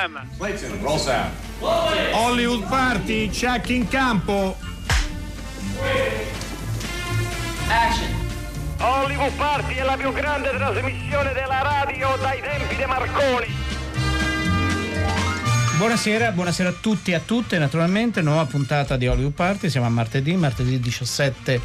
Sound. Hollywood Party, check in campo. Action. Hollywood Party è la più grande trasmissione della radio dai tempi di Marconi. Buonasera, buonasera a tutti e a tutte, naturalmente, nuova puntata di Hollywood Party, siamo a martedì, martedì 17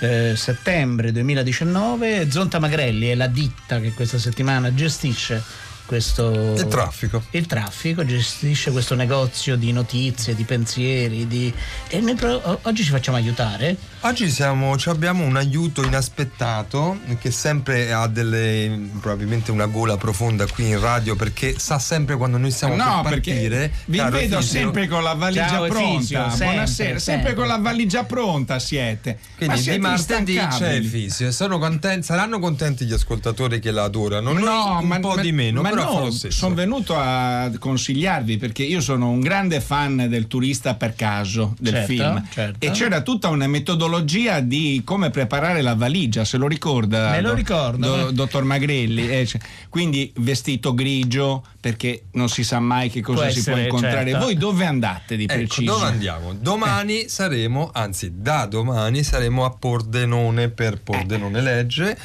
eh, settembre 2019, Zonta Magrelli è la ditta che questa settimana gestisce questo il traffico. il traffico, gestisce questo negozio di notizie, di pensieri di... e noi oggi ci facciamo aiutare Oggi siamo, abbiamo un aiuto inaspettato che sempre ha delle probabilmente una gola profonda qui in radio perché sa sempre quando noi siamo No, per perché partire. vi Caro vedo Fisio, sempre con la valigia Ciao, pronta. Fisio, sempre, Buonasera, sempre, sempre. con la valigia pronta siete. Quindi Ma siete di martedì c'è instancabili. Fisio e sono contenti, saranno contenti gli ascoltatori che la adorano. Noi No, un ma, po' ma- di meno, ma però no, sono venuto a consigliarvi perché io sono un grande fan del turista per caso del Certo, film certo. e c'era tutta una metodologia di come preparare la valigia, se lo ricorda Me lo do- ricordo, do- eh. dottor Magrelli. eh, cioè, quindi vestito grigio perché non si sa mai che cosa Può si essere, può incontrare. certo. Voi dove andate di Ecco, preciso? dove andiamo? Domani saremo, anzi da domani saremo a Pordenone per Pordenone Legge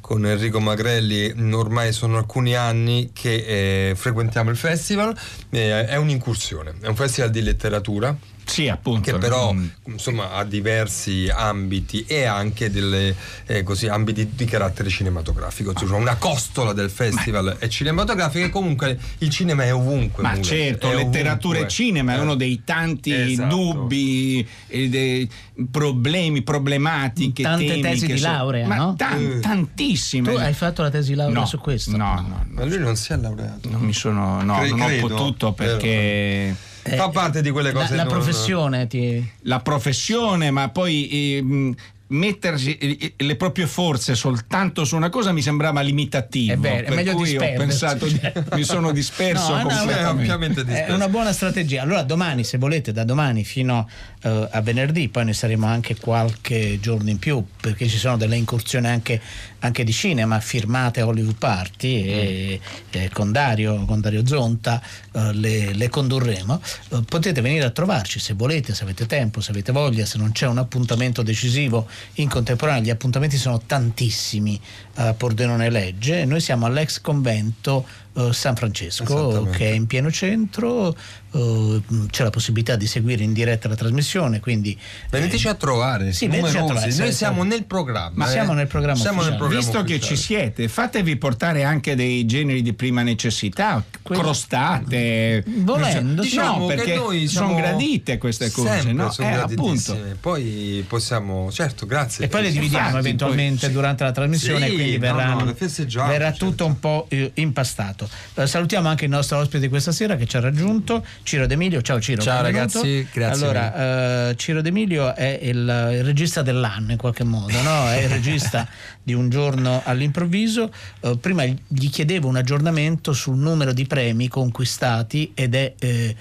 con Enrico Magrelli, ormai sono alcuni anni che eh, frequentiamo il festival, Eh, è un'incursione, è un festival di letteratura Sì, appunto. che però Mm. insomma ha diversi ambiti e anche delle eh, così, ambiti di carattere cinematografico Cioè, una costola del festival è cinematografica e comunque il cinema è ovunque Ma Mule, certo, è letteratura ovunque. e cinema è Eh. uno dei tanti Esatto. dubbi, e dei problemi, problematiche, Tante temi tesi che di so- laurea, ma no? tan- Eh. tantissime. tu hai fatto la tesi di laurea no, su questo No, no, ma lui non si è laureato non mi sono, no, Cre- non ho potuto vero. perché Eh, fa parte di quelle la, cose la non- professione ti la professione, ma poi eh, mh, mettersi eh, le proprie forze soltanto su una cosa mi sembrava limitativo. È vero, è meglio cui ho pensato cioè. mi sono disperso No, no, completamente. È ampiamente È una buona strategia. Allora, domani, se volete, da domani fino eh, a venerdì, poi ne saremo anche qualche giorno in più, perché ci sono delle incursioni anche, anche di cinema firmate a Hollywood Party e, e con, Dario, con Dario Zonta eh, le, le condurremo. Eh, potete venire a trovarci se volete, se avete tempo, se avete voglia, se non c'è un appuntamento decisivo in contemporanea. Gli appuntamenti sono tantissimi a Pordenone Legge. Noi siamo all'ex convento eh, San Francesco che è in pieno centro, eh, c'è la possibilità di seguire in diretta la trasmissione, quindi Veniteci a trovare, Sì, veniteci a trovare, Noi siamo nel programma. Ma eh. siamo nel programma Siamo nel programma Visto che ufficiale. ci siete, fatevi portare anche dei generi di prima necessità, crostate. Volendo, Diciamo no, che perché noi sono siamo gradite queste cose, no? sono Eh, appunto. Poi possiamo, certo, grazie. e poi le dividiamo infatti, eventualmente poi- durante la trasmissione, Sì, quindi no, verranno- no, festeggiamo, verrà certo. tutto un po' eh, impastato. Eh, salutiamo anche il nostro ospite di questa sera che ci ha raggiunto, Ciro D'Emilio. Ciao Ciro. Ciao, ragazzi, grazie Allora, eh, Ciro D'Emilio è il, il regista dell'anno in qualche modo, no? è il regista di un giorno all'improvviso. Eh, prima gli chiedevo un aggiornamento sul numero di premi conquistati ed è. eh,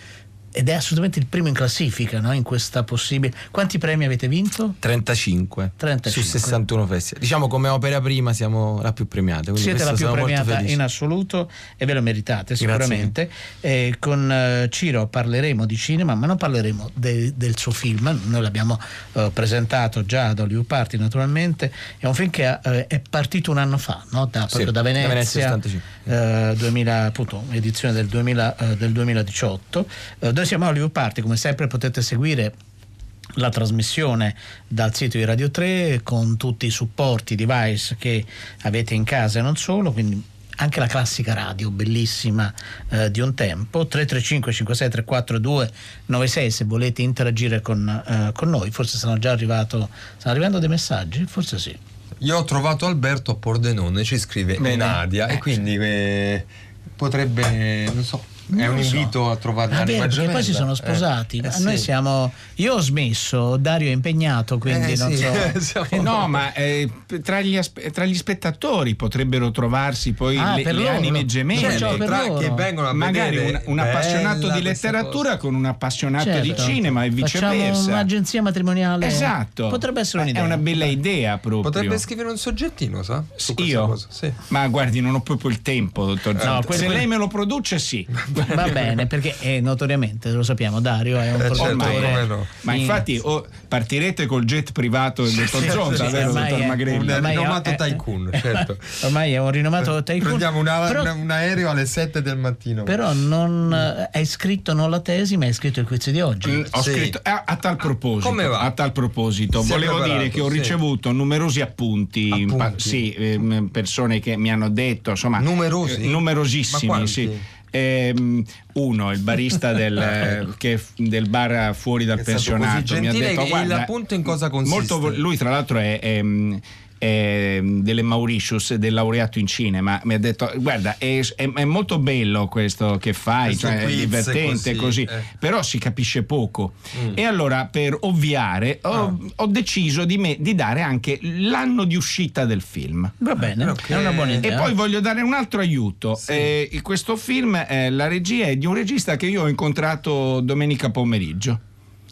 ed è assolutamente il primo in classifica no? in questa possibile. Quanti premi avete vinto? 35, 35. su 61 festival. Diciamo come opera prima siamo la più premiata. Siete la più premiata in assoluto e ve lo meritate sicuramente. Eh, con eh, Ciro parleremo di cinema, ma non parleremo de- del suo film. Noi l'abbiamo eh, presentato già ad Hollywood Party, naturalmente. È un film che eh, è partito un anno fa, no? da, proprio Sì, da da Venezia, Venezia 75. eh, 2000, appunto, edizione del, 2000, eh, del 2018. Eh, noi siamo a Hollywood Party, come sempre potete seguire la trasmissione dal sito di Radio 3 con tutti i supporti device che avete in casa e non solo, quindi anche la classica radio bellissima eh, di un tempo. 335 5634 296 se volete interagire con, eh, con noi. Forse sono già arrivato stanno arrivando dei messaggi? Forse sì. Io ho trovato Alberto a Pordenone, ci scrive Bene. Nadia, Eh, e quindi eh, potrebbe, non so, è un lo so. invito a trovare Ah, l'anima perché poi si gemella. sono sposati. Eh, eh, Noi sì. siamo. Io ho smesso, Dario è impegnato, quindi Eh, non sì, so. siamo- No, ma eh, tra, gli aspe- tra gli spettatori potrebbero trovarsi poi Ah, le, per le loro. anime gemelle. Certo, per tra che vengono a Magari un, un appassionato di letteratura con un appassionato di Certo. cinema e Facciamo viceversa. un'agenzia matrimoniale. Esatto. Potrebbe essere È un'idea. una bella idea proprio. Potrebbe scrivere un soggettino, sa? Su questa Io? cosa, Sì. Ma guardi, non ho proprio il tempo, dottor Zonta. quello- Se lei me lo produce, sì. Va bene, perché eh, notoriamente lo sappiamo, Dario è un Eh, certo, produttore. come no. Ma in- infatti o partirete col jet privato del dottor Zonta, sì, vero, ormai dottor è- Magrelli? Un Ormai rinomato è- tycoon, certo. Ormai è un rinomato tycoon. Prendiamo una- però, una- un aereo alle 7 del mattino. però non eh, hai scritto non la tesi, ma hai scritto il quiz di oggi. Mm, Ho Sì. scritto a, a tal proposito, come va? a tal proposito Si è volevo preparato, dire che ho sì. ricevuto numerosi appunti, Appunti? pa- sì, ehm, persone che mi hanno detto, insomma, Numerosi? eh, numerosissimi, sì. Ehm, uno, il barista del, che- del bar fuori dal pensionato, mi ha detto guarda, l'appunto in cosa consiste?" molto lui tra l'altro è, è, è delle Mauritius, del laureato in cinema, mi ha detto guarda è, è- è molto bello questo che fai, Questo cioè, è divertente così, così, eh. però si capisce poco. Mm. E allora per ovviare ho, Ah. ho deciso di, me- di dare anche l'anno di uscita del film. Va bene, Ok. è una buona E idea. poi voglio dare un altro aiuto. Sì. Eh, questo film, eh, la regia è di un regista che io ho incontrato domenica pomeriggio.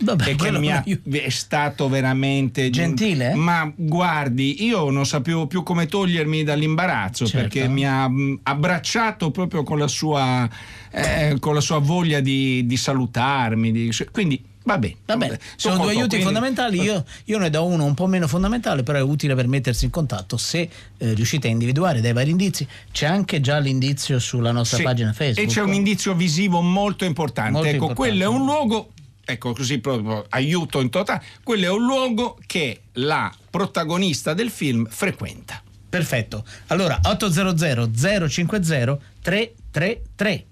Vabbè, e che mi ha, è stato veramente Gentile? Ma guardi, io non sapevo più come togliermi dall'imbarazzo Certo. perché mi ha mh, abbracciato proprio con la sua, eh, con la sua voglia di, di salutarmi. di- quindi, vabbè. Va bene, sono due aiuti fondamentali. Io, io ne do uno un po' meno fondamentale, però è utile per mettersi in contatto. Se eh, riuscite a individuare dai vari indizi, c'è anche già l'indizio sulla nostra Sì, pagina Facebook. E c'è un indizio visivo molto importante. Molto ecco, importante. quello è un luogo. Ecco così proprio aiuto in totale. Quello è un luogo che la protagonista del film frequenta. Perfetto. Allora 800 050 333.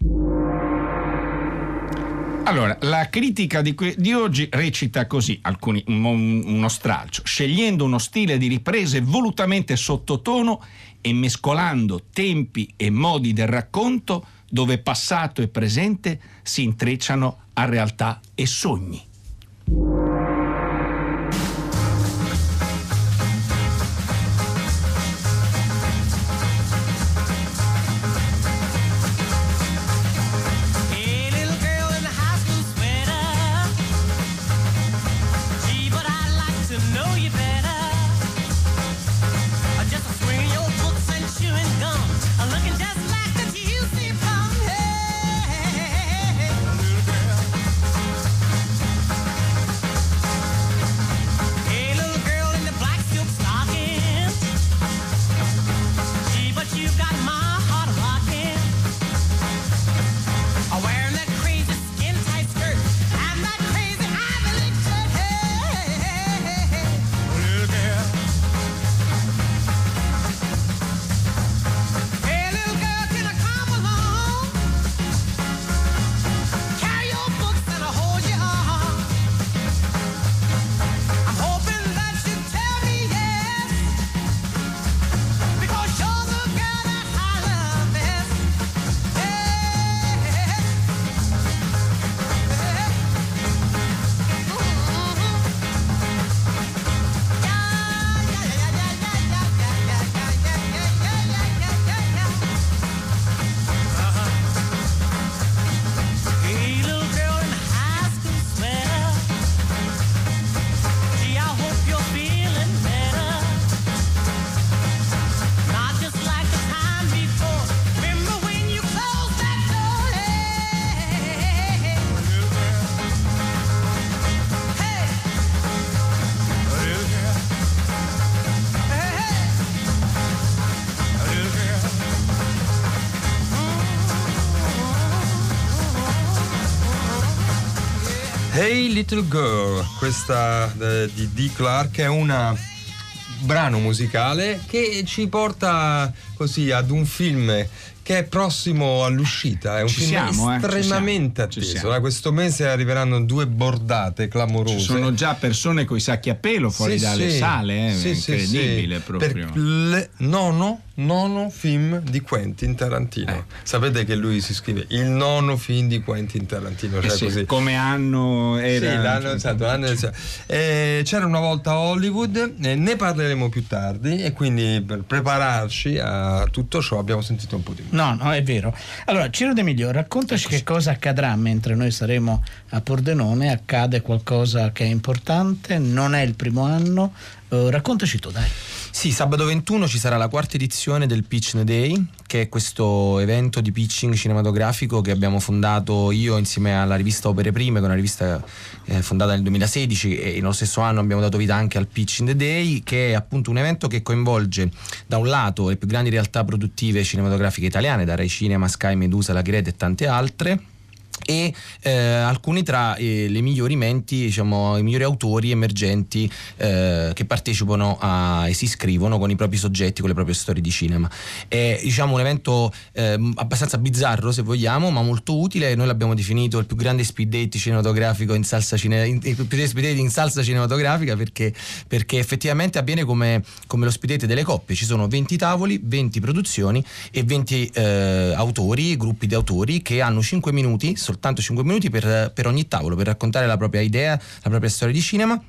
Allora, la critica di, que- di oggi recita così, alcuni, un- uno stralcio, scegliendo uno stile di riprese volutamente sottotono e mescolando tempi e modi del racconto dove passato e presente si intrecciano a realtà e sogni. Little Girl, questa eh, di D. Clark è un brano musicale che ci porta così ad un film che è prossimo all'uscita, è un Ci film siamo, eh, estremamente ci atteso. eh. Questo mese arriveranno due bordate clamorose. Ci sono già persone con i sacchi a pelo fuori Sì, dalle sì. sale, eh, Sì, incredibile proprio. Per il nono, nono film di Quentin Tarantino. Eh. Sapete che lui si scrive il nono film di Quentin Tarantino, Eh cioè sì, così. come anno era Sì, l'anno, esatto, l'anno- eh, c'era una volta Hollywood, eh, ne parleremo più tardi e quindi per prepararci a tutto ciò abbiamo sentito un po' di musica. No, no, è vero. Allora, Ciro De Miglio, raccontaci che cosa accadrà mentre noi saremo a Pordenone. Accade qualcosa che è importante, non è il primo anno. Eh, raccontaci tu, dai. Sì, sabato 21 ci sarà la quarta edizione del Pitch Day, che è questo evento di pitching cinematografico che abbiamo fondato io insieme alla rivista Opere Prime, che è una rivista eh, fondata nel 2016 e nello stesso anno abbiamo dato vita anche al Pitch Day, che è appunto un evento che coinvolge da un lato le più grandi realtà produttive cinematografiche italiane, da Rai Cinema, Sky, Medusa, La Greta e tante altre e eh, alcuni tra eh, le migliori menti, diciamo, i migliori autori emergenti eh, che partecipano a, e si iscrivono con i propri soggetti, con le proprie storie di cinema. È diciamo, un evento eh, abbastanza bizzarro se vogliamo, ma molto utile. Noi l'abbiamo definito il più grande speed date cinematografico in salsa, cine, in, in salsa cinematografica perché, perché effettivamente avviene come, come lo speed date delle coppie. Ci sono 20 tavoli, 20 produzioni e 20 eh, autori, gruppi di autori che hanno 5 minuti soltanto 5 minuti per, per ogni tavolo, per raccontare la propria idea, la propria storia di cinema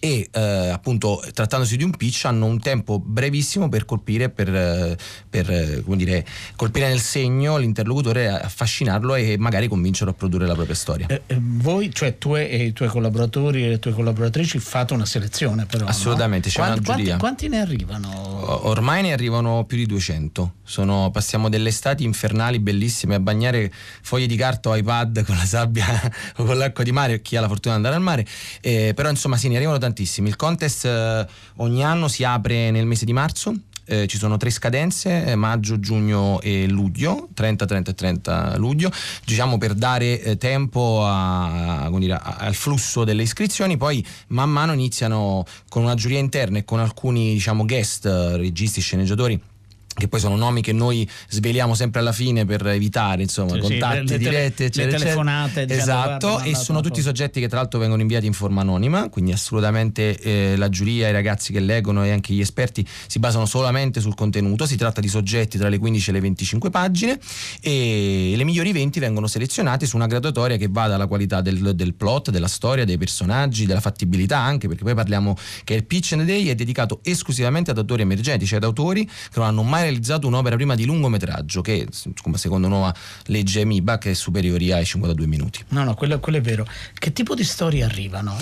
e eh, appunto trattandosi di un pitch hanno un tempo brevissimo per colpire per, eh, per eh, come dire, colpire nel segno l'interlocutore affascinarlo e magari convincerlo a produrre la propria storia Eh, eh, voi, cioè tu e i tuoi collaboratori e le tue collaboratrici fate una selezione però. no? Assolutamente, c'è Quan- una quanti, giuria. quanti ne arrivano? Ormai ne arrivano più di 200. Sono- passiamo delle estati infernali bellissime a bagnare foglie di carta o iPad con la sabbia o con l'acqua di mare, chi ha la fortuna di andare al mare. Eh, però insomma sì, ne arrivano tantissimi. Il contest eh, ogni anno si apre nel mese di marzo. eh, ci sono tre scadenze, eh, maggio, giugno e luglio, 30, 30 e 30 luglio, diciamo per dare eh, tempo a- a- dire, a- al flusso delle iscrizioni, poi man mano iniziano con una giuria interna e con alcuni diciamo, guest, eh, registi, sceneggiatori che poi sono nomi che noi sveliamo sempre alla fine per evitare insomma Sì, sì, contatti le tele- diretti le eccetera, eccetera. telefonate dicendo, esatto "Guarda, e sono tutti foto". soggetti che tra l'altro vengono inviati in forma anonima quindi assolutamente eh, la giuria i ragazzi che leggono e anche gli esperti si basano solamente sul contenuto si tratta di soggetti tra le 15 e le 25 pagine e le migliori 20 vengono selezionate su una graduatoria che va dalla qualità del, del plot della storia dei personaggi della fattibilità anche perché poi parliamo che il Pitch and Day è dedicato esclusivamente ad autori emergenti cioè ad autori che non hanno mai realizzato un'opera prima di lungometraggio che secondo nuova legge MIBA che è superiori ai 52 minuti No, no, quello, quello è vero. Che tipo di storie arrivano?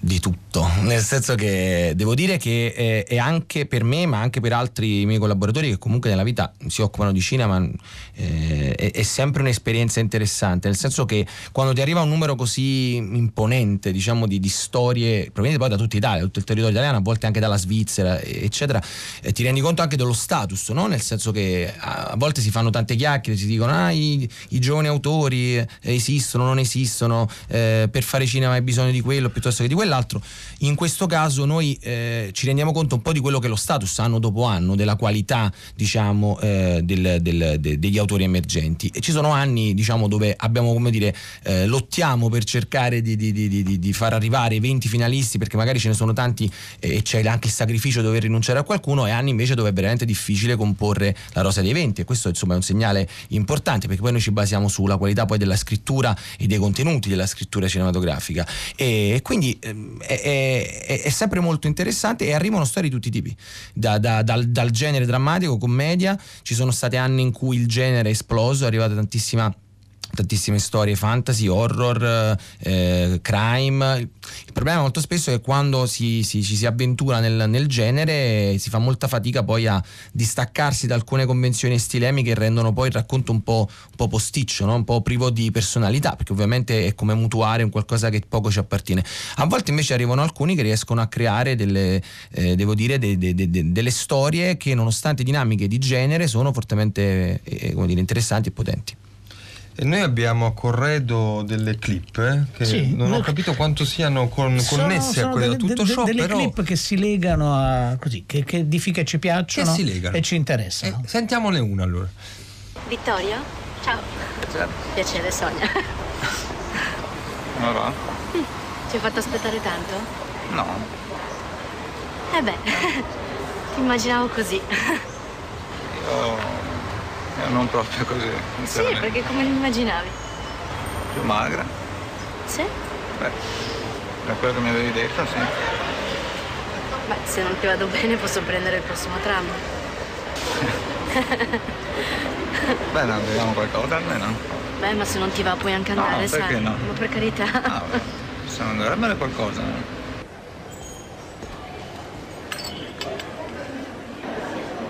Di tutto, nel senso che devo dire che eh, è anche per me, ma anche per altri miei collaboratori che comunque nella vita si occupano di cinema, eh, è, è sempre un'esperienza interessante, nel senso che quando ti arriva un numero così imponente, diciamo, di, di storie, provenienti poi da tutta Italia, tutto il territorio italiano, a volte anche dalla Svizzera, eccetera, eh, ti rendi conto anche dello status, no? nel senso che a, volte si fanno tante chiacchiere, si dicono ah, i, i giovani autori eh, esistono, non esistono, eh, per fare cinema hai bisogno di quello piuttosto che di quell'altro. In questo caso noi eh, ci rendiamo conto un po' di quello che è lo status anno dopo anno, della qualità diciamo, eh, del- del- de- degli autori emergenti. E ci sono anni diciamo, dove abbiamo, come dire, eh, lottiamo per cercare di, di- di- di- far arrivare i 20 finalisti perché magari ce ne sono tanti e c'è anche il sacrificio di dover rinunciare a qualcuno e anni invece dove è veramente difficile comporre la rosa dei 20 e questo insomma è un segnale importante perché poi noi ci basiamo sulla qualità poi della scrittura e dei contenuti della scrittura cinematografica e quindi ehm, è, è- è- sempre molto interessante e arrivano storie di tutti i tipi. Da- da- dal, dal genere drammatico, commedia ci sono stati anni in cui il genere è esploso è arrivata tantissima tantissime storie fantasy, horror, eh, crime. Il problema molto spesso è che quando si, si- ci si avventura nel, nel genere si fa molta fatica poi a distaccarsi da alcune convenzioni e stilemi che rendono poi il racconto un po', un po' posticcio, no? un po' privo di personalità, perché ovviamente è come mutuare un qualcosa che poco ci appartiene. A volte invece arrivano alcuni che riescono a creare delle, eh, devo dire, de- de- de- de- delle storie che nonostante dinamiche di genere sono fortemente eh, come dire, interessanti e potenti. E noi abbiamo a corredo delle clip eh, che Sì, non ho capito quanto siano con- Sono- connesse sono a quello, delle, tutto de- ciò, delle però clip che si legano a così, che, che di che ci piacciono Che si legano. e ci interessano. Eh, sentiamone una allora. Vittorio? Ciao. Piacere Sonia. Non va? Ti ho fatto aspettare tanto? No. Eh beh, ti immaginavo così. Io, eh, non proprio così. Sì, perché come l'immaginavi? Più magra. Sì? Beh, da quello che mi avevi detto, sì. Beh, se non ti vado bene posso prendere il prossimo tram. Beh, no, beviamo qualcosa almeno. Beh, ma se non ti va puoi anche andare, ah, no, perché sai. no? Ma per carità. Ah, beh, possiamo andare a bere qualcosa.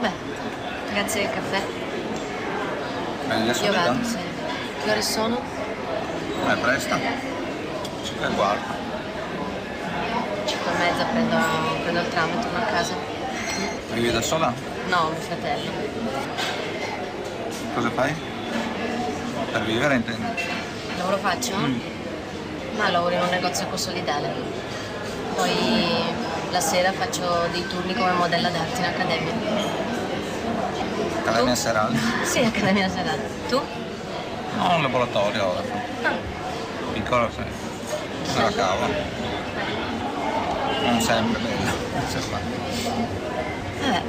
Beh, grazie del caffè. Prendi la Io vado, sì. Che ore sono? È presto? Cinque e quarto. 5 e mezza prendo, prendo il tram e torno a casa. Vivi da sola? No, mio fratello. Cosa fai? Per vivere intendo. Lavoro faccio? Ma lavoro in un negozio con solidale. Poi la sera faccio dei turni come modella d'arte in accademia. Accademia serale? Sì, accademia serale. Tu? No, un laboratorio ora. Ah, Piccola, sì. Se la cava. Non sempre bella. Se fa. vabbè.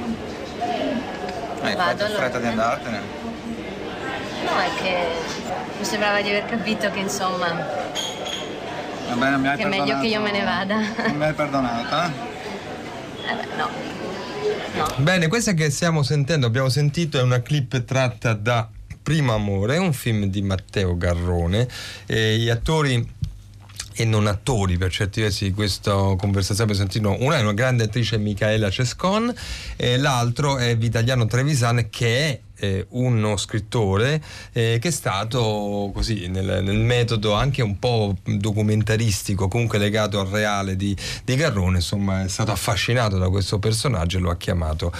Hai Vado, fretta, allora. fretta di andartene? No, è che mi sembrava di aver capito che insomma Va bene, mi hai Che è meglio perdonato. che io me ne vada. Mi hai perdonata? Eh beh, no. Bene, questa che stiamo sentendo, abbiamo sentito, è una clip tratta da Primo Amore, un film di Matteo Garrone. E gli attori e non attori per certi versi di questa conversazione abbiamo sentito una è una grande attrice Michaela Cescon e l'altro è Vitaliano Trevisan che è eh, uno scrittore eh, che è stato così nel, nel metodo anche un po' documentaristico comunque legato al reale di, di Garrone insomma è stato affascinato da questo personaggio e lo ha chiamato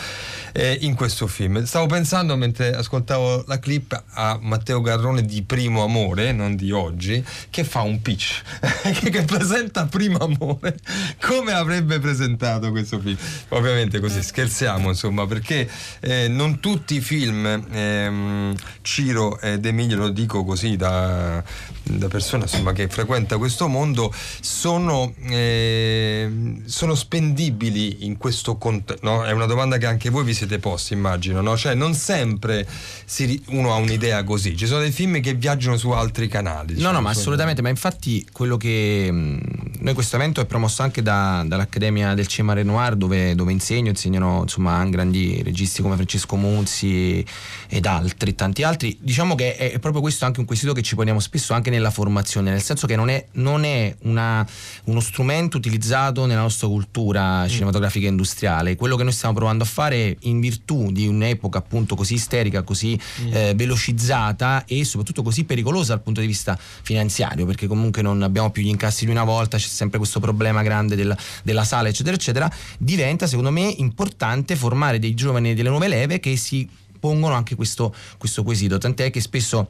eh, in questo film. Stavo pensando mentre ascoltavo la clip a Matteo Garrone di Primo Amore non di oggi che fa un pitch che, presenta Primo Amore. Come avrebbe presentato questo film? Ovviamente così scherziamo insomma perché eh, non tutti i film ehm, Ciro ed Emilio lo dico così da, da persona insomma, che frequenta questo mondo sono, ehm, sono spendibili in questo contesto no? è una domanda che anche voi vi siete posti immagino no? cioè non sempre si uno ha un'idea così ci sono dei film che viaggiano su altri canali No, diciamo, no, ma sono- assolutamente, ma infatti quello che mh, noi questo evento è promosso anche da- dall'Accademia del Cinema Renoir dove, dove insegno, insegnano insomma grandi registi come Francesco Munzi ed altri, tanti altri. Diciamo che è, proprio questo anche un quesito che ci poniamo spesso anche nella formazione, nel senso che non è, non è una- uno strumento utilizzato nella nostra cultura cinematografica e industriale. Quello che noi stiamo provando a fare in virtù di un'epoca appunto così isterica, così eh, velocizzata e soprattutto così pericolosa dal punto di vista finanziario, perché comunque non abbiamo più gli incassi di una volta, c'è sempre questo problema grande del- della sala, eccetera, eccetera, diventa secondo me importante formare dei giovani delle nuove leve che si pongono anche questo, questo quesito, tant'è che spesso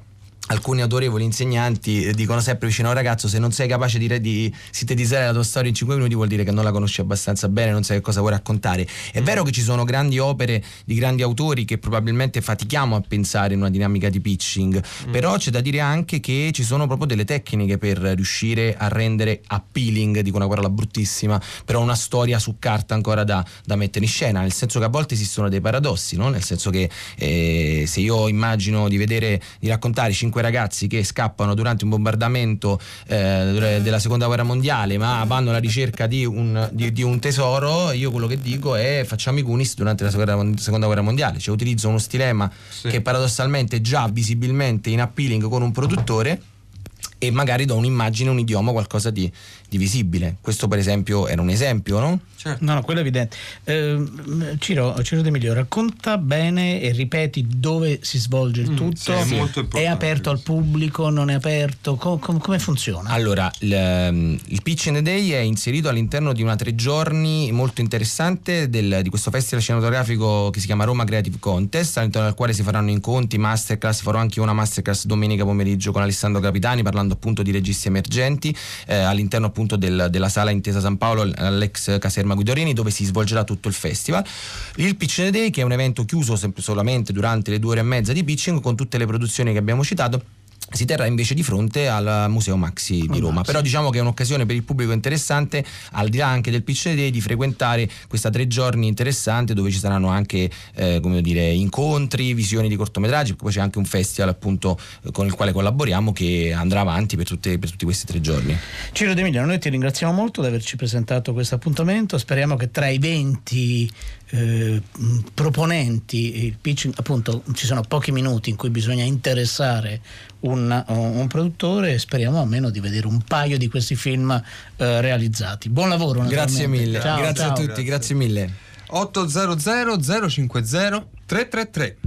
alcuni autorevoli insegnanti eh, dicono sempre vicino a un ragazzo se non sei capace di, di sintetizzare la tua storia in 5 minuti vuol dire che non la conosci abbastanza bene, non sai che cosa vuoi raccontare. È vero che ci sono grandi opere di grandi autori che probabilmente fatichiamo a pensare in una dinamica di pitching, però c'è da dire anche che ci sono proprio delle tecniche per riuscire a rendere appealing, dico una parola bruttissima, però una storia su carta ancora da, da mettere in scena, nel senso che a volte esistono dei paradossi, no? nel senso che eh, se io immagino di vedere, di raccontare cinque ragazzi che scappano durante un bombardamento eh, della seconda guerra mondiale ma vanno alla ricerca di un, di- di un tesoro, io quello che dico è facciamo i Goonies durante la seconda, guerra mondiale, cioè utilizzo uno stilema che paradossalmente è già visibilmente in appealing con un produttore e magari do un'immagine, un idioma, qualcosa di, di visibile. Questo per esempio era un esempio, no? No, no, quello è evidente. Ehm, Ciro, Ciro D'Emilio, racconta bene e ripeti dove si svolge il tutto. sì, è molto è aperto al pubblico, non è aperto? Co- com- come funziona? Allora, il, ehm, il Pitch in the Day è inserito all'interno di una tre giorni molto interessante del- di questo festival cinematografico che si chiama Roma Creative Contest, all'interno del quale si faranno incontri, masterclass, farò anche una masterclass domenica pomeriggio con Alessandro Capitani parlando appunto di registi emergenti eh, all'interno appunto del- della sala Intesa San Paolo all'ex caserma Guidorini dove si svolgerà tutto il festival. Il Pitch in the Day che è un evento chiuso sempre solamente durante le due ore e mezza di pitching con tutte le produzioni che abbiamo citato si terrà invece di fronte al Museo Maxi di Roma. Però diciamo che è un'occasione per il pubblico interessante, al di là anche del pitch day, di frequentare questa tre giorni interessante dove ci saranno anche eh, come dire, incontri, visioni di cortometraggi, poi c'è anche un festival appunto con il quale collaboriamo che andrà avanti per, tutte- per tutti questi tre giorni. Ciro D'Emilio, noi ti ringraziamo molto di averci presentato questo appuntamento. Speriamo che tra i 20 eh, proponenti il pitching, appunto, ci sono pochi minuti in cui bisogna interessare un, un produttore e speriamo almeno di vedere un paio di questi film eh, realizzati. Buon lavoro. Grazie mille, Ciao, grazie ciao. a tutti, grazie mille. 800 050 333.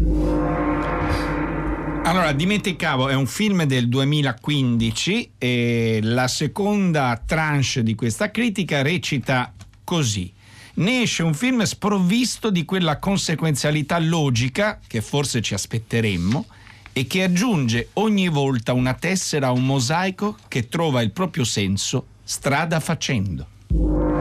Allora, dimenticavo, è un film del 2015 e la seconda tranche di questa critica recita così. Ne esce un film sprovvisto di quella conseguenzialità logica che forse ci aspetteremmo e che aggiunge ogni volta una tessera a un mosaico che trova il proprio senso strada facendo.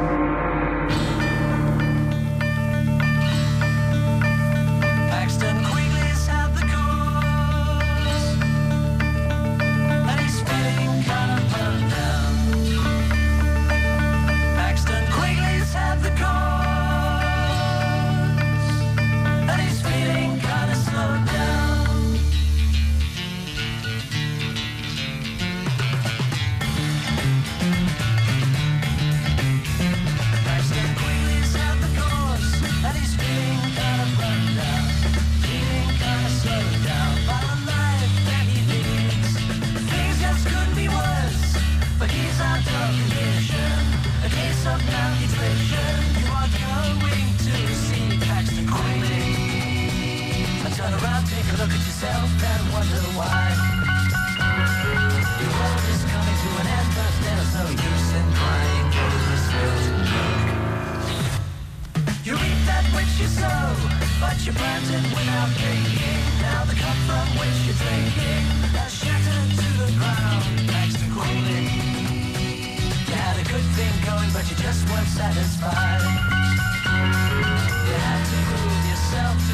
Take a look at yourself, and wonder why. Your world is coming to an end, but there's no use in crying. The spilled. You reap that which you sow, but you plant it without thinking. Now the cup from which you're drinking has shattered to the ground. Paxton Quigley. You had a good thing going, but you just weren't satisfied. You had to prove yourself to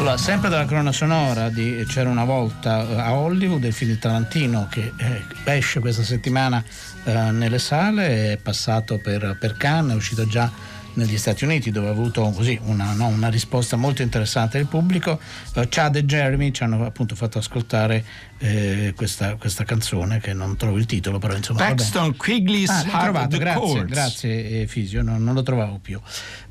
Allora, sempre dalla colonna sonora di C'era una volta eh, a Hollywood, il film di Tarantino che eh, esce questa settimana eh, nelle sale, è passato per, per Cannes, è uscito già negli Stati Uniti dove ha avuto così una, no, una risposta molto interessante del pubblico. Eh, Chad e Jeremy ci hanno appunto fatto ascoltare eh, questa, questa canzone che non trovo il titolo, però insomma... Paxton Quigley's Ah, trovato, grazie, grazie eh, Fisio, non, non lo trovavo più.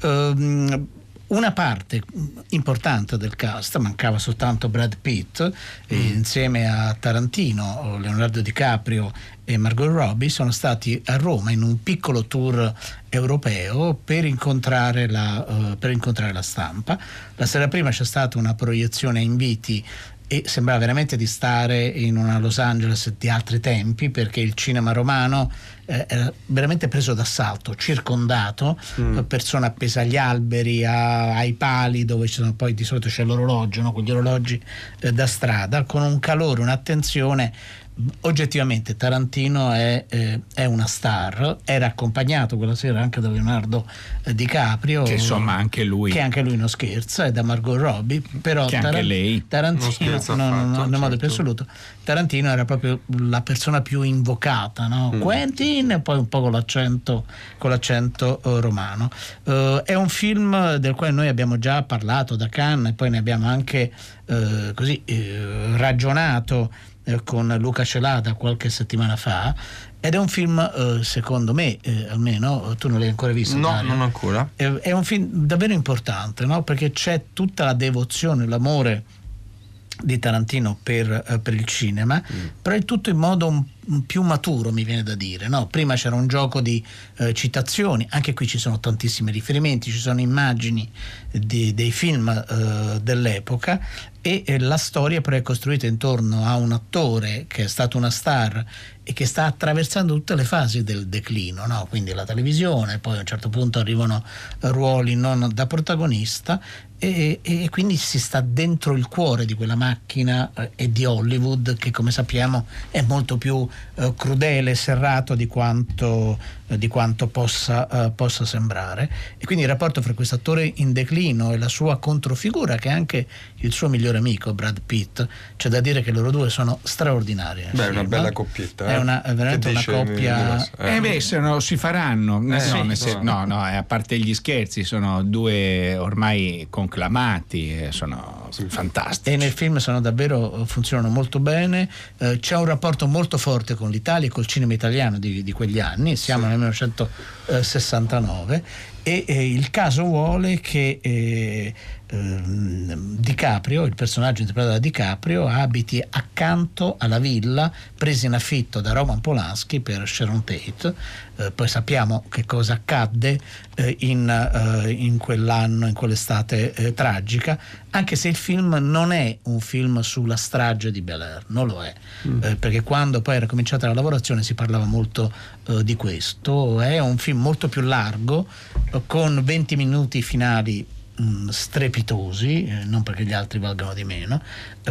Ehm, una parte importante del cast, mancava soltanto Brad Pitt, e insieme a Tarantino, Leonardo DiCaprio e Margot Robbie sono stati a Roma in un piccolo tour europeo per incontrare la, eh, per incontrare la stampa. La sera prima c'è stata una proiezione a inviti e sembrava veramente di stare in una Los Angeles di altri tempi perché il cinema romano eh, era veramente preso d'assalto, circondato, eh, persone appese agli alberi, a- ai pali dove ci sono poi di solito c'è l'orologio, no? quegli orologi eh, da strada, con un calore, un'attenzione. Oggettivamente Tarantino è, eh, è una star, era accompagnato quella sera anche da Leonardo eh, DiCaprio, Che insomma anche lui. che anche lui non scherza, e da Margot Robbie, però Che anche lei. Tarantino, Non no, no, no, nel modo più certo. assoluto, Tarantino era proprio la persona più invocata, no? Mm. Quentin e poi un po' con l'accento, con l'accento eh, romano. Eh, è un film del quale noi abbiamo già parlato da Cannes e poi ne abbiamo anche eh, così ragionato eh, con Luca Celada qualche settimana fa. Ed è un film, eh, secondo me, eh, almeno, tu non l'hai ancora visto? No, Dario? non ancora. È, è un film davvero importante, no? perché c'è tutta la devozione, l'amore di Tarantino per, eh, per il cinema, però è tutto in modo un- un più maturo, mi viene da dire. no? Prima c'era un gioco di eh, citazioni, anche qui ci sono tantissimi riferimenti, ci sono immagini di- dei film eh, dell'epoca e eh, la storia però è costruita intorno a un attore che è stato una star e che sta attraversando tutte le fasi del declino, no? quindi la televisione, poi a un certo punto arrivano ruoli non da protagonista e, e quindi si sta dentro il cuore di quella macchina eh, e di Hollywood che come sappiamo è molto più eh, crudele e serrato di quanto, eh, di quanto possa, eh, possa sembrare. E quindi il rapporto fra questo attore in declino e la sua controfigura, che è anche il suo migliore amico, Brad Pitt, c'è da dire che loro due sono straordinari. Beh, è una bella coppietta. È eh. una- è veramente una coppia- Nicolas? Eh beh, se no si faranno. No, sì, sen- no. no, eh, a parte gli scherzi, sono due ormai conclamati, eh, sono fantastici. E nel film sono davvero, funzionano molto bene, Eh, c'è un rapporto molto forte con l'Italia e col cinema italiano di, di quegli anni, siamo nel 1969 e eh, il caso vuole che eh, DiCaprio, il personaggio interpretato da DiCaprio, abiti accanto alla villa presa in affitto da Roman Polanski per Sharon Tate, Eh, poi sappiamo che cosa accadde eh, in, eh, in quell'anno, in quell'estate eh, tragica, anche se il film non è un film sulla strage di Bel Air, non lo è, Eh, perché quando poi era cominciata la lavorazione si parlava molto eh, di questo, è un film molto più largo, con 20 minuti finali mh, strepitosi, eh, non perché gli altri valgano di meno,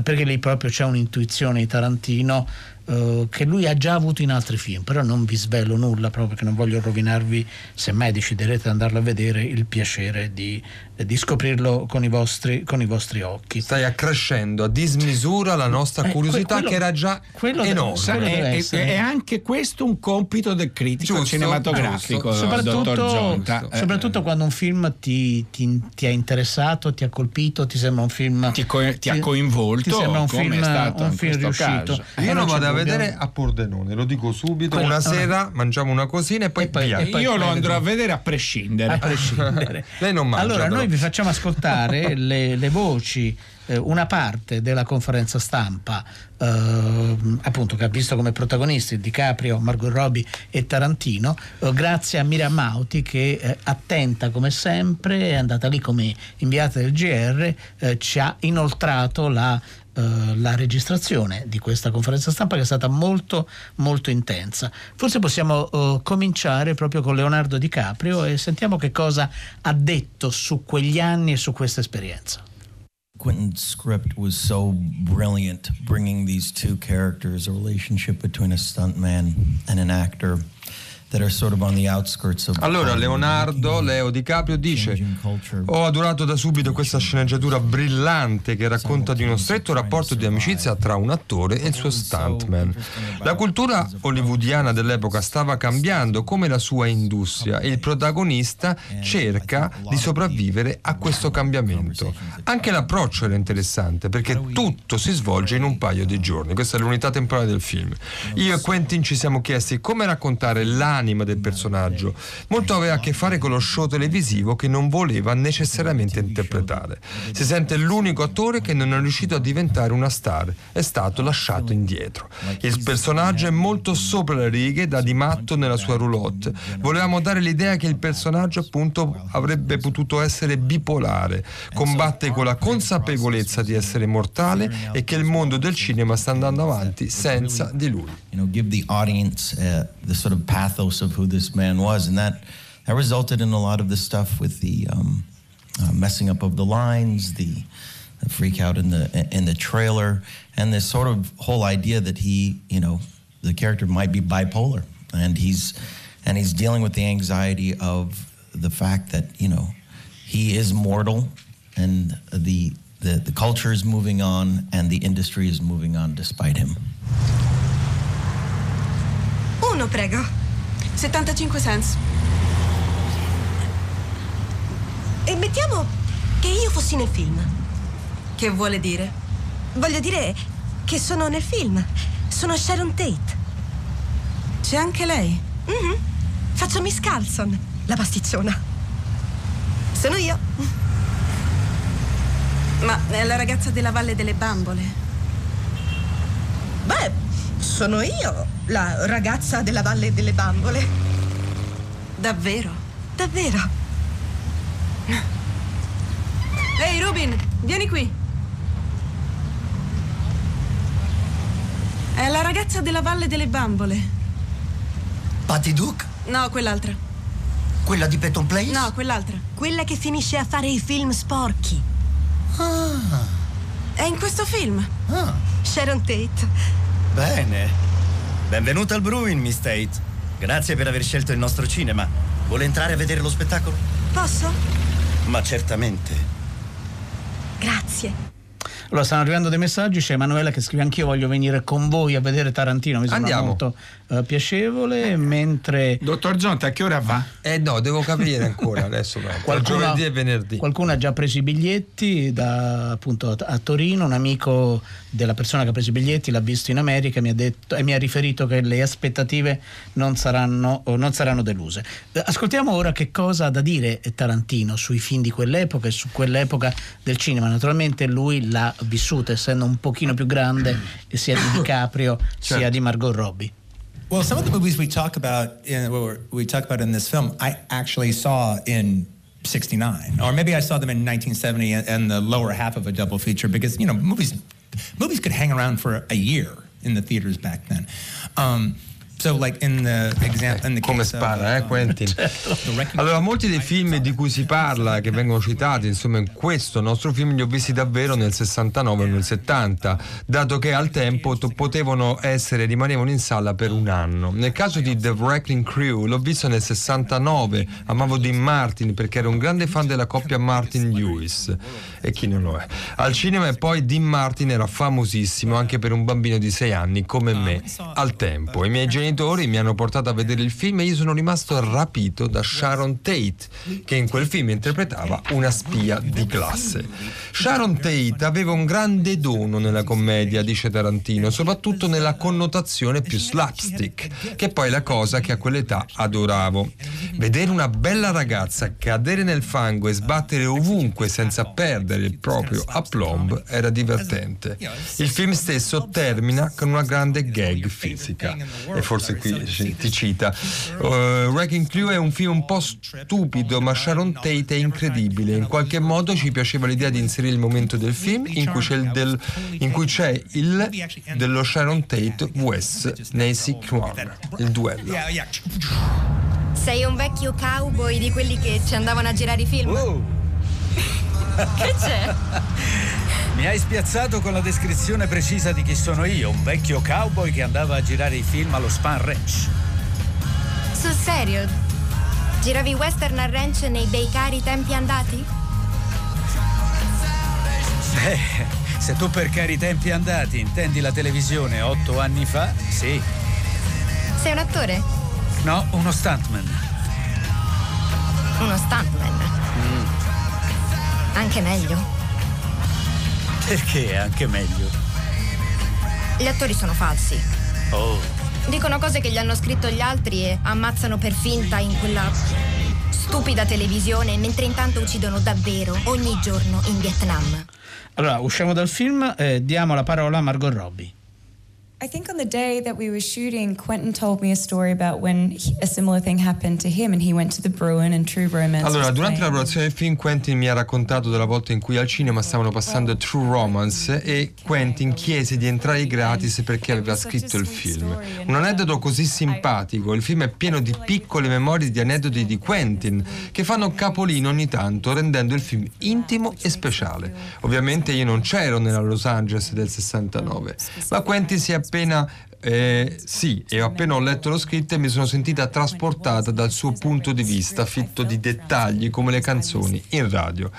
perché lì proprio c'è un'intuizione di Tarantino eh, che lui ha già avuto in altri film, però non vi svelo nulla proprio perché non voglio rovinarvi, semmai deciderete di andarlo a vedere, il piacere di, di scoprirlo con i, vostri, con i vostri occhi. Stai accrescendo a dismisura la nostra Eh, curiosità quello- che era già enorme. È, deve è- essere. è anche questo un compito del critico Giusto, cinematografico, giusto. dottor Soprattutto, Zonta. Eh, soprattutto quando un film ti, ti- ti ha interessato, ti ha colpito, ti sembra un film. Ti co- ti ha coinvolto, ti sembra un film, è stato un film riuscito. caso. Eh, Io lo vado a vedere a Pordenone, lo dico subito. Quello- una ah. sera mangiamo una cosina e poi, E poi- e poi- Io lo andrò a vedere a prescindere. a prescindere. Lei non mangia, Allora, vi facciamo ascoltare le, le voci, eh, una parte della conferenza stampa, ehm, appunto, che ha visto come protagonisti DiCaprio, Margot Robbie e Tarantino, eh, grazie a Miriam Mauti che, eh, attenta come sempre, è andata lì come inviata del GR, eh, ci ha inoltrato la eh, la registrazione di questa conferenza stampa che è stata molto molto intensa. Forse possiamo eh, cominciare proprio con Leonardo DiCaprio e sentiamo che cosa ha detto su quegli anni e su questa esperienza. Quentin's script was so brilliant, bringing these two characters, a relationship between a stuntman and an actor Allora Leonardo, Leo DiCaprio dice. Ho adorato da subito questa sceneggiatura brillante che racconta di uno stretto rapporto di amicizia tra un attore e il suo stuntman. La cultura hollywoodiana dell'epoca stava cambiando come la sua industria e il protagonista cerca di sopravvivere a questo cambiamento. Anche l'approccio era interessante perché tutto si svolge in un paio di giorni. Questa è l'unità temporale del film. Io e Quentin ci siamo chiesti come raccontare l'anima del personaggio. Molto aveva a che fare con lo show televisivo che non voleva necessariamente interpretare. Si sente l'unico attore che non è riuscito a diventare una star, è stato lasciato indietro. Il personaggio è molto sopra le righe, da di matto nella sua roulotte. Volevamo dare l'idea che il personaggio appunto avrebbe potuto essere bipolare, combatte con la consapevolezza di essere mortale e che il mondo del cinema sta andando avanti senza di lui. You know, give the audience uh, the sort of pathos of who this man was, and that that resulted in a lot of the stuff with the um, uh, messing up of the lines, the, the freak out in the in the trailer, and this sort of whole idea that he, you know, the character might be bipolar, and he's and he's dealing with the anxiety of the fact that you know he is mortal, and the the, the culture is moving on, and the industry is moving on despite him. Uno, prego. 75 cents. E mettiamo che io fossi nel film. Che vuole dire? Voglio dire che sono nel film. Sono Sharon Tate. C'è anche lei. Mhm. Faccio Miss Carlson, la pasticciona. Sono io. Ma è la ragazza della Valle delle Bambole. Beh, sono io, la ragazza della Valle delle Bambole. Davvero? Davvero. Ehi, Rubin, vieni qui. È la ragazza della Valle delle Bambole. Patty Duke? No, quell'altra. Quella di Peton Place? No, quell'altra. Quella che finisce a fare i film sporchi. È in questo film. Ah, Sharon Tate. bene. Benvenuta al Bruin, Miss Tate. Grazie per aver scelto il nostro cinema. Vuole entrare a vedere lo spettacolo? Posso? Ma certamente. Grazie. Allora, stanno arrivando dei messaggi. C'è Emanuela che scrive: Anch'io voglio venire con voi a vedere Tarantino. Mi sembra Andiamo. molto eh, piacevole. Mentre Dottor Zonta, a che ora va? Eh no, devo capire ancora adesso. no. Qualcuno- giovedì e venerdì. qualcuno ha già preso i biglietti da, appunto, a- a Torino. Un amico della persona che ha preso i biglietti l'ha visto in America e mi ha, detto, e mi ha riferito che le aspettative non saranno, o non saranno deluse. Eh, Ascoltiamo ora che cosa ha da dire Tarantino sui film di quell'epoca e su quell'epoca del cinema. Naturalmente lui l'ha vissuta, essendo un pochino più grande sia di DiCaprio sia di Margot Robbie. Well, some of the movies we talk about in we talk about in this film, I actually saw in '69, or maybe I saw them in 1970 and, and the lower half of a double feature because you know movies movies could hang around for a year in the theaters back then. Um, so, like in the example, in the Come spara, eh, of, um, Quentin? Wrecking Allora, molti dei film di cui si parla, che vengono citati, insomma, in questo nostro film li ho visti davvero nel 69 o nel 70, dato che al tempo to- potevano essere, rimanevano in sala per un anno. Nel caso di The Wrecking Crew l'ho visto nel 69, amavo Dean Martin perché ero un grande fan della coppia Martin-Lewis, e chi non lo è. Al cinema e poi Dean Martin era famosissimo anche per un bambino di 6 anni come me, al tempo. I miei genitori mi hanno portato a vedere il film e io sono rimasto rapito da Sharon Tate, che in quel film interpretava una spia di classe. Sharon Tate aveva un grande dono nella commedia, dice Tarantino, soprattutto nella connotazione più slapstick, che è poi la cosa che a quell'età adoravo. Vedere una bella ragazza cadere nel fango e sbattere ovunque senza perdere il proprio aplomb era divertente. Il film stesso termina con una grande gag fisica. E forse qui ci- ti cita. Uh, Wrecking Crew è un film un po' stupido, ma Sharon Tate è incredibile. In qualche modo ci piaceva l'idea di inserire il momento del film in cui c'è il, del- in cui c'è il dello Sharon Tate Wes Nancy Kwan, il duello. Sei un vecchio cowboy di quelli che ci andavano a girare i film? Che c'è? Mi hai spiazzato con la descrizione precisa di chi sono io, un vecchio cowboy che andava a girare i film allo Span Ranch. Sul serio? Giravi western al ranch nei bei cari tempi andati? Eh, se tu per cari tempi andati intendi la televisione otto anni fa, sì. Sei un attore? No, uno stuntman. Uno stuntman. Anche meglio. Perché è anche meglio? Gli attori sono falsi. Oh, Dicono cose che gli hanno scritto gli altri e ammazzano per finta in quella stupida televisione, mentre intanto uccidono davvero ogni giorno in Vietnam. Allora, usciamo dal film e diamo la parola a Margot Robbie. I think on the day that we were shooting, Quentin told me a story about when he- a similar thing happened to him and he went to the Bruin and True Romance. Allora, durante la lavorazione del film, Quentin mi ha raccontato della volta in cui al cinema stavano passando True Romance e Quentin chiese di entrare gratis perché aveva scritto il film. Un aneddoto così simpatico, il film è pieno di piccole memorie di aneddoti di Quentin che fanno capolino ogni tanto, rendendo il film intimo e speciale. Ovviamente io non c'ero nella Los Angeles del 69, ma Quentin si è appena eh, sì, e appena ho letto lo scritto e mi sono sentita trasportata dal suo punto di vista, fitto di dettagli come le canzoni in radio.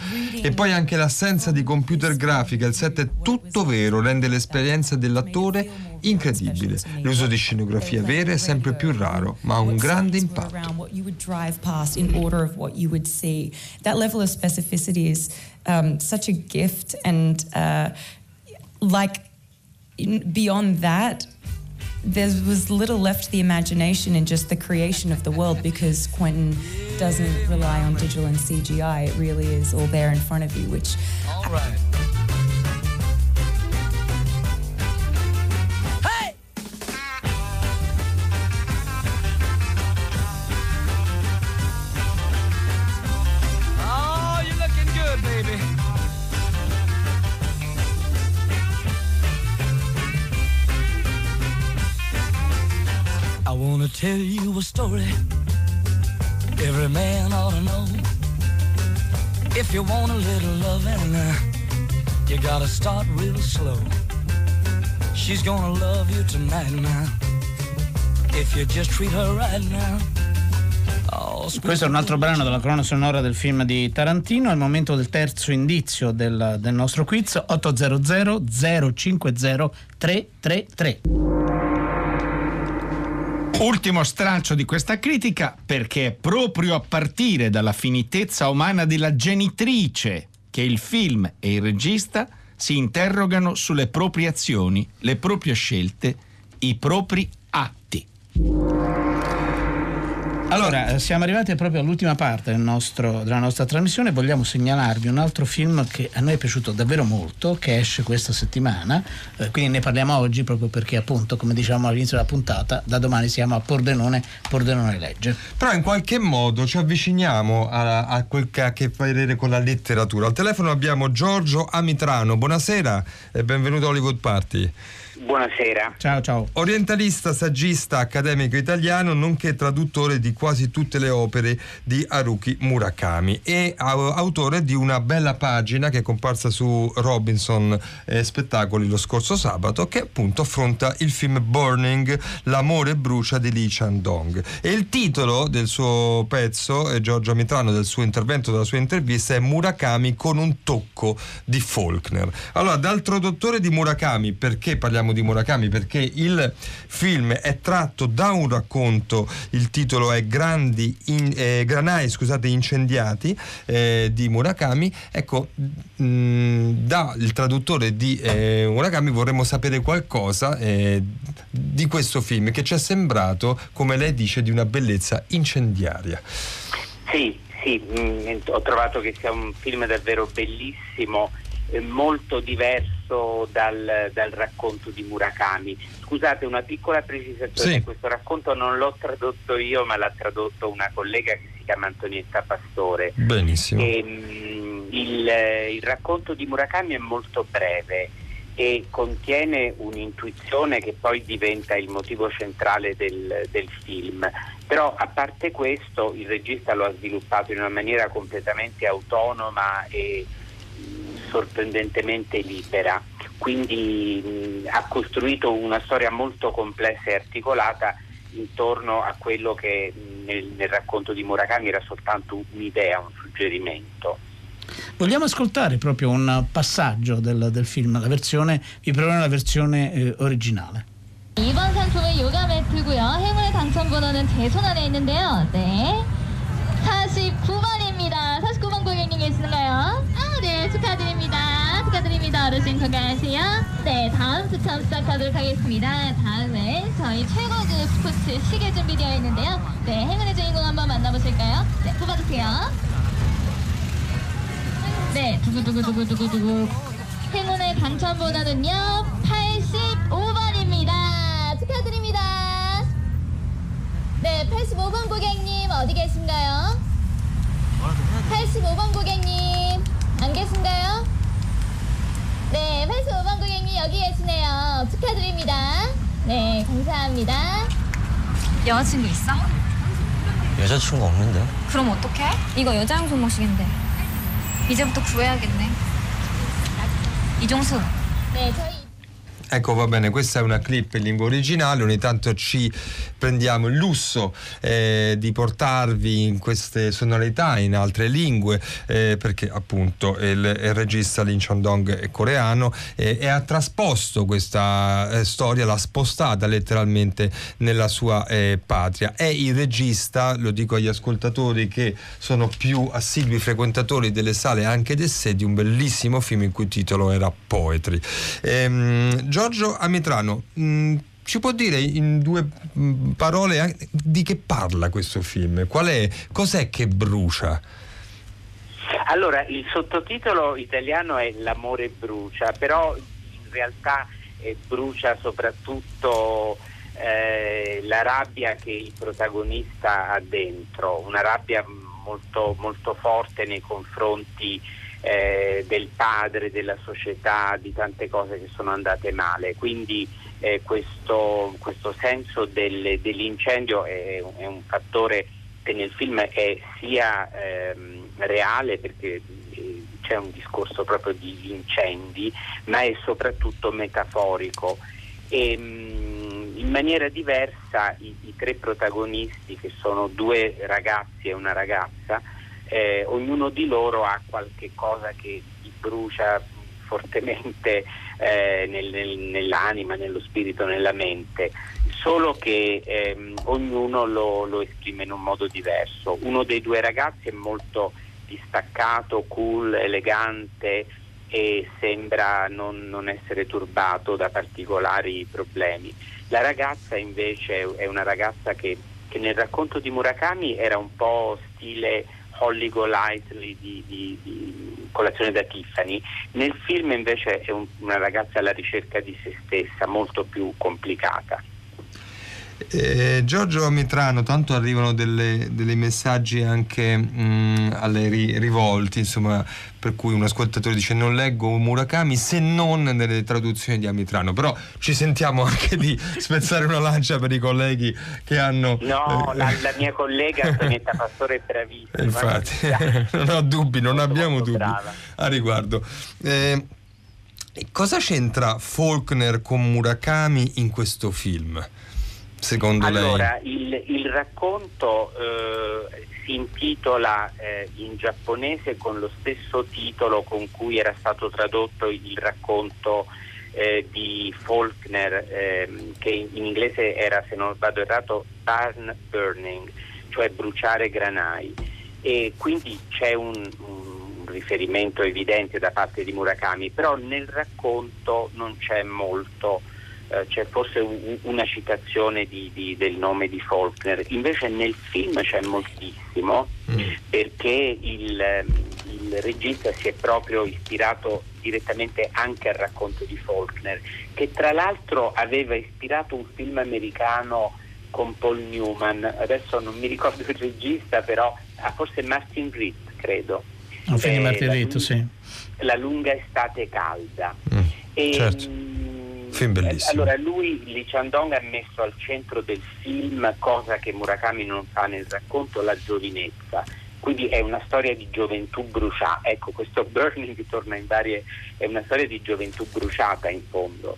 E poi anche l'assenza di computer grafica, il set è tutto vero, rende l'esperienza dell'attore incredibile. L'uso di scenografie vere è sempre più raro, ma ha un grande impatto. That level of specificity is um, such a gift, and uh, like in, beyond that. There was little left to the imagination in just the creation of the world because Quentin doesn't rely on digital and CGI. It really is all there in front of you, which all right. Tell you a story every man ought to know. If you want a little loving, uh, you gotta start real slow. She's gonna love you tonight now. if you just treat her right now. Oh, Questo è un altro brano della colonna sonora del film di Tarantino. È il momento del terzo indizio del, del nostro quiz 800 050 333. Ultimo stralcio di questa critica perché è proprio a partire dalla finitezza umana della genitrice che il film e il regista si interrogano sulle proprie azioni, le proprie scelte, i propri atti. Allora, eh, siamo arrivati proprio all'ultima parte del nostro- della nostra trasmissione. Vogliamo segnalarvi un altro film che a noi è piaciuto davvero molto, che esce questa settimana. Eh, quindi ne parliamo oggi proprio perché, appunto, come diciamo all'inizio della puntata, da domani si chiama Pordenone, Pordenone legge. Però in qualche modo ci avviciniamo a, a quel che ha a che vedere con la letteratura. Al telefono abbiamo Giorgio Amitrano. Buonasera e benvenuto a Hollywood Party. Buonasera. Ciao, ciao. Orientalista, saggista, accademico italiano, nonché traduttore di quasi tutte le opere di Haruki Murakami e au- autore di una bella pagina che è comparsa su Robinson eh, Spettacoli lo scorso sabato che appunto affronta il film Burning, L'amore brucia di Lee Chandong. E il titolo del suo pezzo, eh, Giorgio Mitrano, del suo intervento, della sua intervista è Murakami con un tocco di Faulkner. Allora, dal traduttore di Murakami, perché parliamo di Murakami? Perché il film è tratto da un racconto, il titolo è Grandi in- eh, Granai scusate, incendiati eh, di Murakami. Ecco, mh, dal traduttore di eh, Murakami vorremmo sapere qualcosa eh, di questo film che ci è sembrato, come lei dice, di una bellezza incendiaria. Sì, sì, mm, ho trovato che sia un film davvero bellissimo, eh, molto diverso dal, dal racconto di Murakami. Scusate, una piccola precisazione, Sì. questo racconto non l'ho tradotto io, ma l'ha tradotto una collega che si chiama Antonietta Pastore. Benissimo. E, mm, il, eh, il racconto di Murakami è molto breve e contiene un'intuizione che poi diventa il motivo centrale del, del film. Però a parte questo il regista lo ha sviluppato in una maniera completamente autonoma e mh, sorprendentemente libera. Quindi mh, ha costruito una storia molto complessa e articolata intorno a quello che mh, nel, nel racconto di Murakami era soltanto un'idea, un suggerimento. Vogliamo ascoltare proprio un passaggio del, del film, la versione, vi propongo la versione eh, originale. 2번 상품은 요가 매트고요. 행운의 당첨 번호는 제 손 안에 있는데요. 네. 49번입니다. 49번 고객님 계시는가요? 아, 네. 축하드립니다. 축하드립니다. 어르신 건강하세요? 네. 다음 추첨 시작하도록 하겠습니다. 다음은 저희 최고급 스포츠 시계 준비되어 있는데요. 네. 행운의 주인공 한번 만나보실까요? 네. 뽑아주세요. 네. 두구두구두구두구두구. 행운의 당첨 번호는요. 85번입니다. 축하드립니다. 네, 85번 고객님 어디 계신가요? 85번 고객님 안 계신가요? 네, 85번 고객님 여기 계시네요. 축하드립니다. 네, 감사합니다. 여자친구 있어? 여자친구 없는데? 그럼 어떡해? 이거 여자용 손모시인데 이제부터 구해야겠네. 이종수. 네, 저희 Ecco, va bene, questa è una clip in lingua originale, ogni tanto ci prendiamo il lusso eh, di portarvi in queste sonorità in altre lingue, eh, perché appunto il, il regista Lin Chandong è coreano eh, e ha trasposto questa eh, storia, l'ha spostata letteralmente nella sua eh, patria. È il regista, lo dico agli ascoltatori che sono più assidui frequentatori delle sale anche d'essè, di un bellissimo film il cui titolo era Poetry. Ehm, Giorgio Amitrano, mh, ci può dire in due mh, parole di che parla questo film? Qual è, cos'è che brucia? Allora, il sottotitolo italiano è L'amore brucia, però in realtà eh, brucia soprattutto eh, la rabbia che il protagonista ha dentro, una rabbia molto, molto forte nei confronti eh, del padre, della società, di tante cose che sono andate male. Quindi eh, questo, questo senso del- dell'incendio è, è un fattore che nel film è sia ehm, reale perché eh, c'è un discorso proprio di incendi, ma è soprattutto metaforico. E, mm, in maniera diversa i, i tre protagonisti, che sono due ragazzi e una ragazza, eh, ognuno di loro ha qualche cosa che gli brucia fortemente eh, nel- nel- nell'anima, nello spirito, nella mente, solo che ehm, ognuno lo, lo esprime in un modo diverso. Uno dei due ragazzi è molto distaccato, cool, elegante e sembra non, non essere turbato da particolari problemi. La ragazza invece è una ragazza che, che nel racconto di Murakami era un po' stile Holly Golightly di, di- di Colazione da Tiffany, nel film invece è un- una ragazza alla ricerca di se stessa, molto più complicata. Eh, Giorgio Mitrano, tanto arrivano dei messaggi anche mh, alle ri- rivolti, insomma, per cui un ascoltatore dice non leggo Murakami se non nelle traduzioni di Amitrano, però ci sentiamo anche di spezzare una lancia per i colleghi che hanno... No, eh, la, la mia collega Antonietta Pastore è bravissima. Infatti, non ho dubbi, non abbiamo dubbi brava. a riguardo. Eh, cosa c'entra Faulkner con Murakami in questo film? Secondo Allora, lei? il, il racconto eh, si intitola eh, in giapponese con lo stesso titolo con cui era stato tradotto il racconto eh, di Faulkner, ehm, che in, in inglese era, se non vado errato, Barn Burning, cioè bruciare granai. E quindi c'è un, un riferimento evidente da parte di Murakami, però nel racconto non c'è molto eh, c'è forse u- una citazione di- di- del nome di Faulkner, invece nel film c'è moltissimo perché il, ehm, il regista si è proprio ispirato direttamente anche al racconto di Faulkner, che tra l'altro aveva ispirato un film americano con Paul Newman, adesso non mi ricordo il regista, però ah, forse Martin Ritt, credo. Un film di Eh, Martin la Ritt, sì. La lunga estate calda. E, certo. mm, Film bellissimo. Allora lui, Lee Chandong ha messo al centro del film, cosa che Murakami non fa nel racconto, la giovinezza. Quindi è una storia di gioventù bruciata. Ecco, questo Burning torna in varie. è una storia di gioventù bruciata in fondo.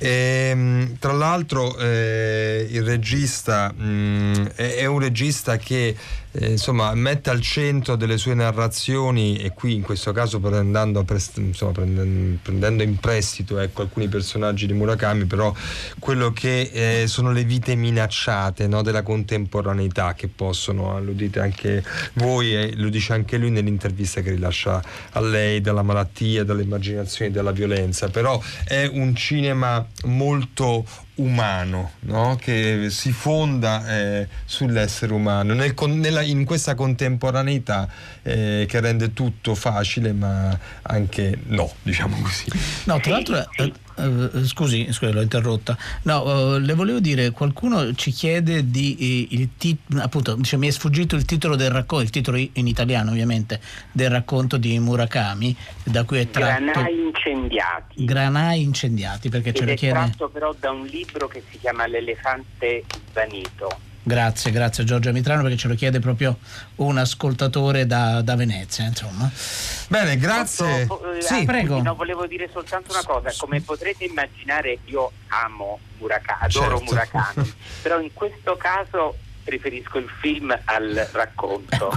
Ehm, tra l'altro eh, il regista mh, è, è un regista che eh, insomma mette al centro delle sue narrazioni e qui in questo caso prendendo, insomma, prendendo, in prestito ecco, alcuni personaggi di Murakami però quello che eh, sono le vite minacciate no, della contemporaneità che possono, eh, lo dite anche voi e lo dice anche lui nell'intervista che rilascia a lei della malattia, dell'immaginazione, della violenza. Però è un cinema molto umano no? che si fonda eh, sull'essere umano nel nella- in questa contemporaneità eh, che rende tutto facile ma anche no diciamo così No, tra l'altro, eh, eh, scusi, scusi, l'ho interrotta. No, eh, le volevo dire, qualcuno ci chiede di eh, il tit- appunto, dice, mi è sfuggito il titolo del racconto, il titolo in italiano ovviamente, del racconto di Murakami, da cui è tratto Granai incendiati. Granai incendiati, perché ce Ed lo è chiede. tratto però da un libro che si chiama L'elefante svanito. Grazie, grazie Giorgio Mitrano perché ce lo chiede proprio un ascoltatore da, da Venezia, insomma. Bene, grazie. Posso- eh, Sì, prego. no, volevo dire soltanto una cosa, come potrete immaginare io amo Murakami, adoro Certo. Murakami, però in questo caso preferisco il film al racconto.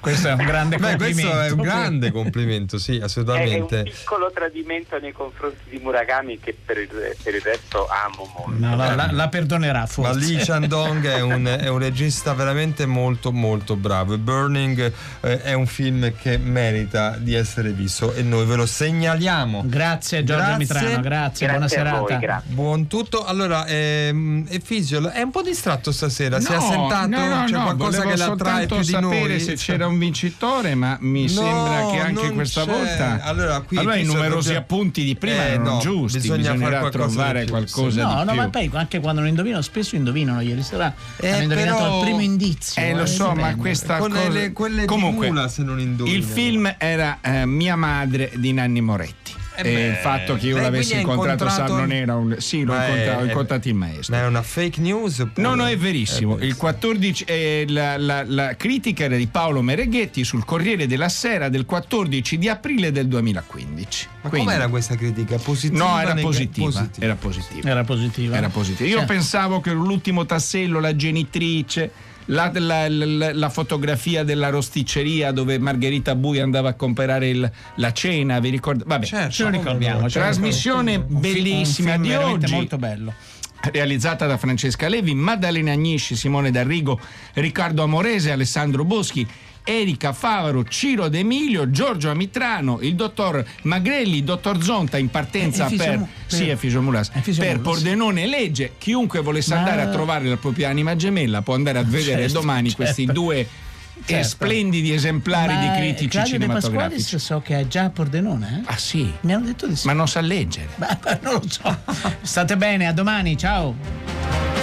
questo, è un grande Beh, complimento. questo è un grande complimento sì È un assolutamente piccolo tradimento nei confronti di Murakami che per il, per il resto amo molto. No, no, la, la perdonerà Ma forse. Lee Chandong è un, è un regista veramente molto molto bravo Burning eh, è un film che merita di essere visto e noi ve lo segnaliamo. Grazie Giorgio Mitrano, grazie, buona serata. Buon tutto. Allora, ehm, Efisio è un po' distratto stasera, si è No, assentato? No, no, C'è no, qualcosa che la attrae soltanto più di sapere noi? se c'era un vincitore, ma mi No, sembra che anche questa c'è. volta Allora, qui i bisogna- numerosi appunti di prima Eh, erano no, giusti, bisogna qualcosa di trovare più, qualcosa No, di no, più. ma poi anche quando non indovinano, spesso indovinano. Ieri sera Eh, hanno indovinato però- al primo indizio. Eh, lo so, ma questa Con cosa... le- quelle di Comunque, Mula, se non indovina. il film era eh, Mia madre di Nanni Moretti. E il fatto che io l'avessi incontrato, incontrato- Sarno Nera, un- sì, l'ho è- incontrato, ho è- incontrato il maestro. Ma è una fake news? oppure- No, no, è verissimo. Il 14, eh, la, la- la critica era di Paolo Mereghetti sul Corriere della Sera del 14 di aprile del 2015. Ma Quindi- com'era questa critica? Positiva? No, era nega- positiva, era positiva. Era positiva. Era positiva. Io Cioè, pensavo che l'ultimo tassello, la genitrice, la, la- la- la fotografia della rosticceria dove Margherita Bui andava a comprare il- la cena, vi ricordate? Vabbè, Certo, ce lo ricordiamo, ce lo Trasmissione ricordiamo. Un film- bellissima un film di oggi. molto bello. Realizzata da Francesca Levi, Maddalena Agnisci, Simone D'Arrigo, Riccardo Amorese, Alessandro Boschi, Erika Favaro, Ciro D'Emilio, Giorgio Amitrano, il dottor Magrelli, il dottor Zonta in partenza è per, Fisio- sì, Fisiomulas, per. Pordenone legge. Chiunque volesse Ma- andare a trovare la propria anima gemella può andare a vedere Certo, domani certo. questi due eh, Certo. splendidi esemplari Ma, di eh, critici Claudio De cinematografici. Pasqualis so che è già a Pordenone. Eh? Ah sì? Mi hanno detto di sì. Ma non sa leggere. non lo so. State bene, a domani, ciao.